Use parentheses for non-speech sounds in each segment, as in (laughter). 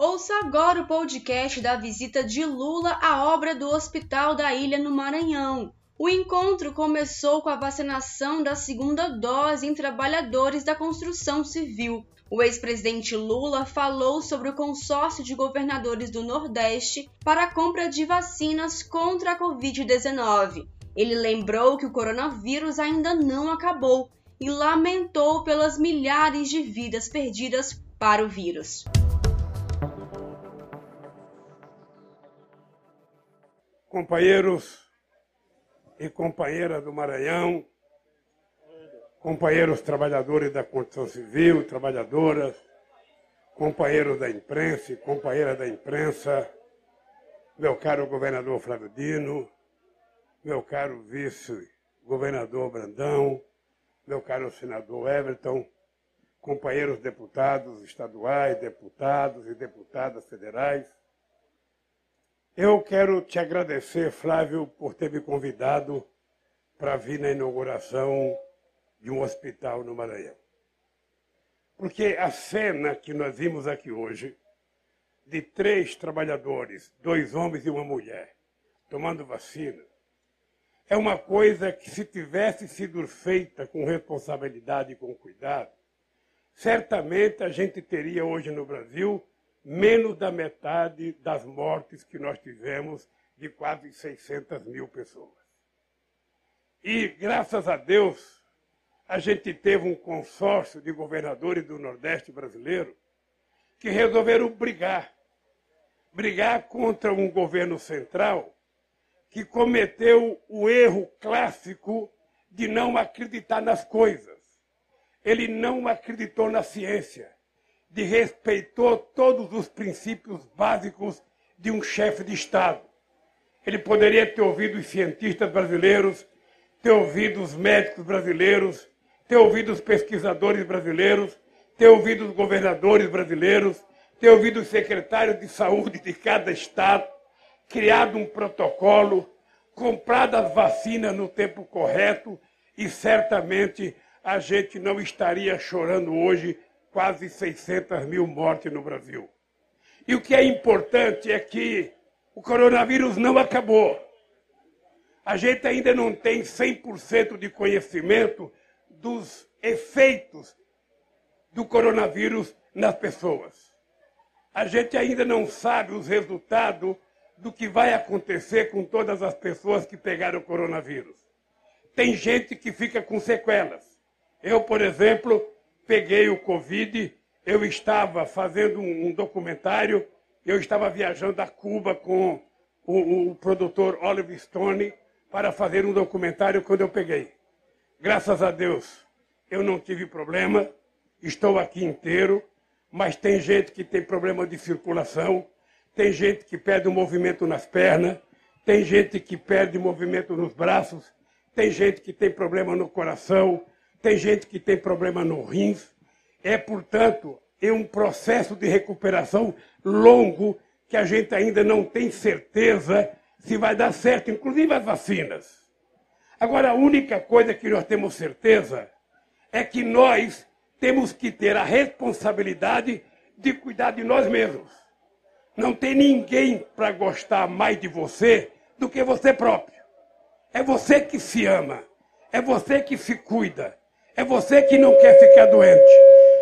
Ouça agora o podcast da visita de Lula à obra do Hospital da Ilha no Maranhão. O encontro começou com a vacinação da segunda dose em trabalhadores da construção civil. O ex-presidente Lula falou sobre o consórcio de governadores do Nordeste para a compra de vacinas contra a Covid-19. Ele lembrou que o coronavírus ainda não acabou e lamentou pelas milhares de vidas perdidas para o vírus. Companheiros e companheiras do Maranhão, companheiros trabalhadores da construção civil, trabalhadoras, companheiros da imprensa e companheiras da imprensa, meu caro governador Flávio Dino, meu caro vice-governador Brandão, meu caro senador Everton, companheiros deputados estaduais, deputados e deputadas federais. Eu quero te agradecer, Flávio, por ter me convidado para vir na inauguração de um hospital no Maranhão. Porque a cena que nós vimos aqui hoje, de três trabalhadores, dois homens e uma mulher, tomando vacina, é uma coisa que, se tivesse sido feita com responsabilidade e com cuidado, certamente a gente teria hoje no Brasil menos da metade das mortes que nós tivemos, de quase 600 mil pessoas. E, graças a Deus, a gente teve um consórcio de governadores do Nordeste brasileiro que resolveram brigar brigar contra um governo central que cometeu o erro clássico de não acreditar nas coisas. Ele não acreditou na ciência, de respeitou todos os princípios básicos de um chefe de Estado. Ele poderia ter ouvido os cientistas brasileiros, ter ouvido os médicos brasileiros, ter ouvido os pesquisadores brasileiros, ter ouvido os governadores brasileiros, ter ouvido os secretários de saúde de cada estado, criado um protocolo, comprado as vacinas no tempo correto e certamente a gente não estaria chorando hoje quase 600 mil mortes no Brasil. E o que é importante é que o coronavírus não acabou. A gente ainda não tem 100% de conhecimento dos efeitos do coronavírus nas pessoas. A gente ainda não sabe os resultados do que vai acontecer com todas as pessoas que pegaram o coronavírus. Tem gente que fica com sequelas. Eu, por exemplo, peguei o Covid, eu estava fazendo um documentário, eu estava viajando a Cuba com o, o produtor Oliver Stone para fazer um documentário quando eu peguei. Graças a Deus, eu não tive problema, estou aqui inteiro, mas tem gente que tem problema de circulação, tem gente que perde o movimento nas pernas, tem gente que perde movimento nos braços, tem gente que tem problema no coração, tem gente que tem problema no rins. É, portanto, é um processo de recuperação longo que a gente ainda não tem certeza se vai dar certo, inclusive as vacinas. Agora, a única coisa que nós temos certeza é que nós temos que ter a responsabilidade de cuidar de nós mesmos. Não tem ninguém para gostar mais de você do que você próprio. É você que se ama. É você que se cuida. É você que não quer ficar doente.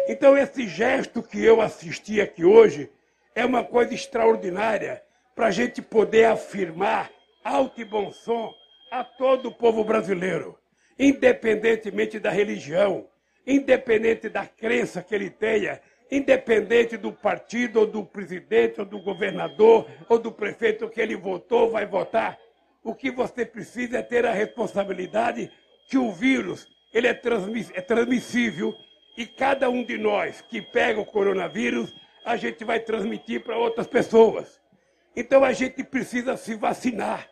Então, esse gesto que eu assisti aqui hoje é uma coisa extraordinária para a gente poder afirmar alto e bom som a todo o povo brasileiro, independentemente da religião, independente da crença que ele tenha, independente do partido, ou do presidente, ou do governador, ou do prefeito que ele votou, vai votar. O que você precisa é ter a responsabilidade que o vírus ele é, transmiss é transmissível e cada um de nós que pega o coronavírus, a gente vai transmitir para outras pessoas. Então a gente precisa se vacinar.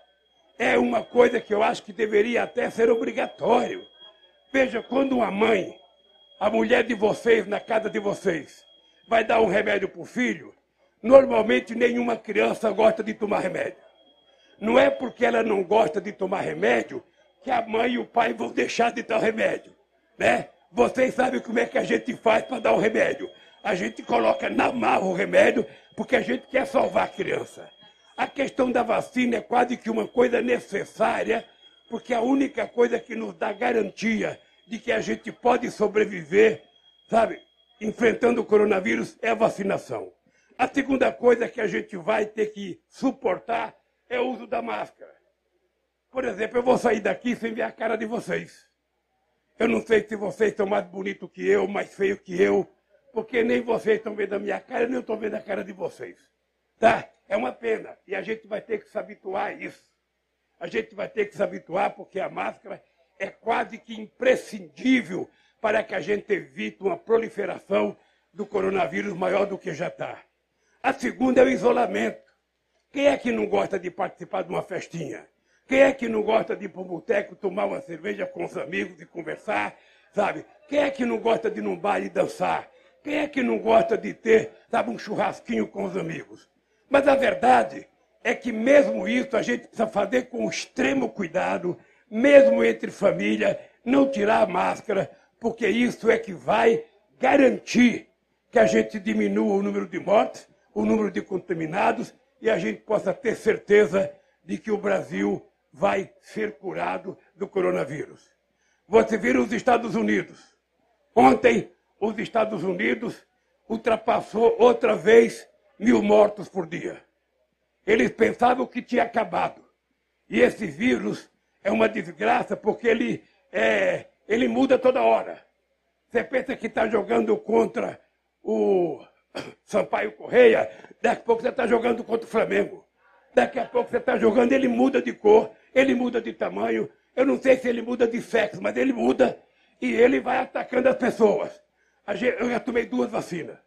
É uma coisa que eu acho que deveria até ser obrigatório. Veja, quando uma mãe a mulher de vocês, na casa de vocês, vai dar um remédio para o filho, normalmente nenhuma criança gosta de tomar remédio. Não é porque ela não gosta de tomar remédio que a mãe e o pai vão deixar de dar o remédio. Né? Vocês sabem como é que a gente faz para dar o remédio. a gente coloca na marra o remédio porque a gente quer salvar a criança. A questão da vacina é quase que uma coisa necessária, porque é a única coisa que nos dá garantia de que a gente pode sobreviver, sabe, enfrentando o coronavírus é a vacinação. A segunda coisa que a gente vai ter que suportar é o uso da máscara. Por exemplo, eu vou sair daqui sem ver a cara de vocês. Eu não sei se vocês estão mais bonitos que eu, mais feios que eu, porque nem vocês estão vendo a minha cara, nem eu estou vendo a cara de vocês. Tá? É uma pena. E a gente vai ter que se habituar a isso. A gente vai ter que se habituar porque a máscara é quase que imprescindível para que a gente evite uma proliferação do coronavírus maior do que já está. A segunda é o isolamento. Quem é que não gosta de participar de uma festinha? Quem é que não gosta de ir para o boteco, tomar uma cerveja com os amigos e conversar, sabe? Quem é que não gosta de ir num bar e dançar? Quem é que não gosta de ter, sabe, um churrasquinho com os amigos? Mas a verdade é que mesmo isso a gente precisa fazer com extremo cuidado, mesmo entre família, não tirar a máscara, porque isso é que vai garantir que a gente diminua o número de mortes, o número de contaminados e a gente possa ter certeza de que o Brasil vai ser curado do coronavírus. Você viu os Estados Unidos. Ontem, os Estados Unidos ultrapassou outra vez mil mortos por dia. Eles pensavam que tinha acabado. E esse vírus é uma desgraça porque ele, é, ele muda toda hora. Você pensa que está jogando contra o (coughs) Sampaio Correia, daqui a pouco você está jogando contra o Flamengo. Daqui a pouco você está jogando, ele muda de cor, ele muda de tamanho. Eu não sei se ele muda de sexo, mas ele muda e ele vai atacando as pessoas. Eu já tomei duas vacinas.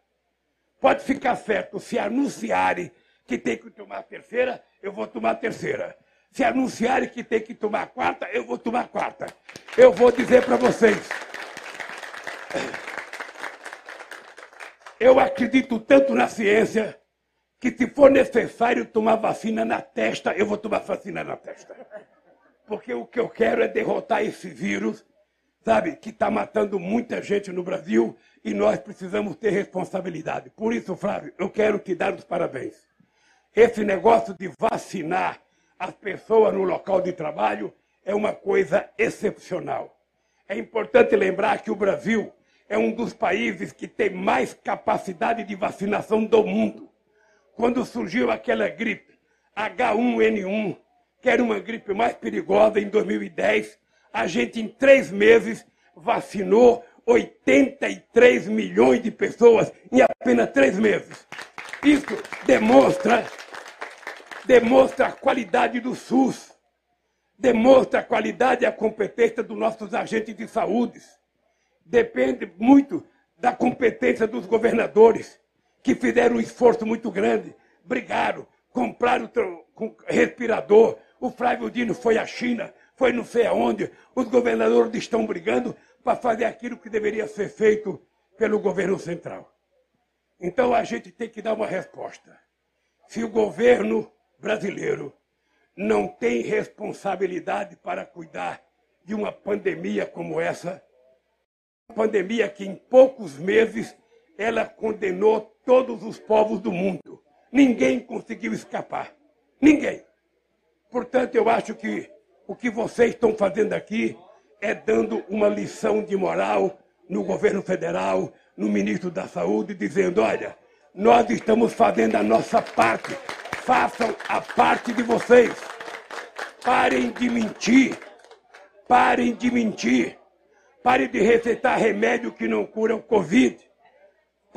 Pode ficar certo, se anunciarem que tem que tomar a terceira, eu vou tomar a terceira. Se anunciarem que tem que tomar a quarta, eu vou tomar a quarta. Eu vou dizer para vocês. Eu acredito tanto na ciência que se for necessário tomar vacina na testa, eu vou tomar vacina na testa. Porque o que eu quero é derrotar esse vírus, sabe, que está matando muita gente no Brasil e nós precisamos ter responsabilidade. Por isso, Flávio, eu quero te dar os parabéns. Esse negócio de vacinar as pessoas no local de trabalho é uma coisa excepcional. É importante lembrar que o Brasil é um dos países que tem mais capacidade de vacinação do mundo. Quando surgiu aquela gripe H1N1, que era uma gripe mais perigosa em 2010, a gente em três meses vacinou 83 milhões de pessoas em apenas três meses. Isso demonstra, demonstra a qualidade do SUS, demonstra a qualidade e a competência dos nossos agentes de saúde. Depende muito da competência dos governadores, que fizeram um esforço muito grande, brigaram, compraram respirador. O Flávio Dino foi à China, foi não sei aonde. Os governadores estão brigando para fazer aquilo que deveria ser feito pelo governo central. Então a gente tem que dar uma resposta. Se o governo brasileiro não tem responsabilidade para cuidar de uma pandemia como essa, uma pandemia que em poucos meses ela condenou todos os povos do mundo. Ninguém conseguiu escapar. Ninguém. Portanto, eu acho que o que vocês estão fazendo aqui é dando uma lição de moral no governo federal, no ministro da Saúde, dizendo: olha, nós estamos fazendo a nossa parte, façam a parte de vocês. Parem de mentir, parem de mentir, parem de receitar remédio que não cura o Covid,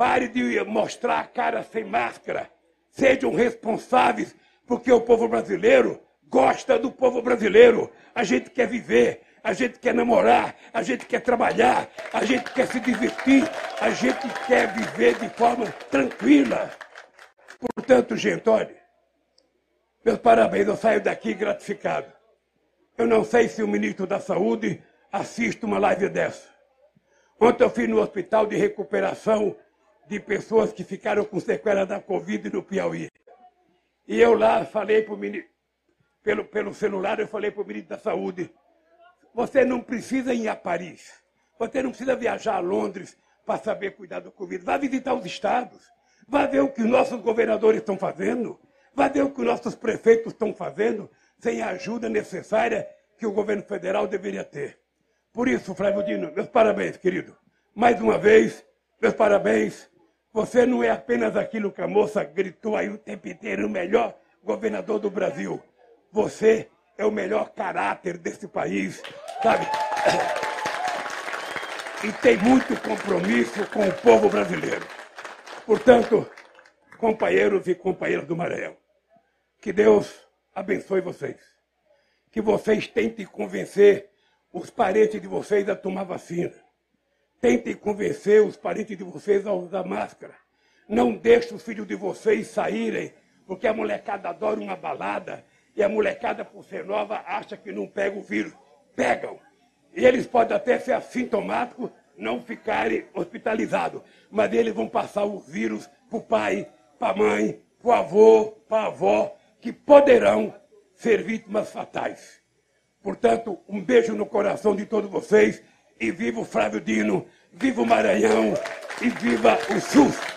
parem de mostrar a cara sem máscara, sejam responsáveis, porque o povo brasileiro gosta do povo brasileiro. A gente quer viver, a gente quer namorar, a gente quer trabalhar, a gente quer se divertir, a gente quer viver de forma tranquila. Portanto, gente, olha, meus parabéns, eu saio daqui gratificado. Eu não sei se o ministro da Saúde assiste uma live dessa. Ontem eu fui no hospital de recuperação de pessoas que ficaram com sequela da Covid no Piauí. E eu lá falei para o ministro, pelo, pelo celular, eu falei para o ministro da Saúde, você não precisa ir a Paris. Você não precisa viajar a Londres para saber cuidar do Covid. Vá visitar os estados. Vá ver o que nossos governadores estão fazendo. Vá ver o que nossos prefeitos estão fazendo sem a ajuda necessária que o governo federal deveria ter. Por isso, Flávio Dino, meus parabéns, querido. Mais uma vez, meus parabéns. Você não é apenas aquilo que a moça gritou aí o tempo inteiro, o melhor governador do Brasil. Você é o melhor caráter desse país, sabe? E tem muito compromisso com o povo brasileiro. Portanto, companheiros e companheiras do Maranhão, que Deus abençoe vocês. Que vocês tentem convencer os parentes de vocês a tomar vacina. Tentem convencer os parentes de vocês a usar máscara. Não deixe os filhos de vocês saírem, porque a molecada adora uma balada e a molecada, por ser nova, acha que não pega o vírus. Pegam. E eles podem até ser assintomáticos, não ficarem hospitalizados, mas eles vão passar o vírus para o pai, para a mãe, para o avô, para a avó, que poderão ser vítimas fatais. Portanto, um beijo no coração de todos vocês e viva o Flávio Dino, viva o Maranhão e viva o SUS!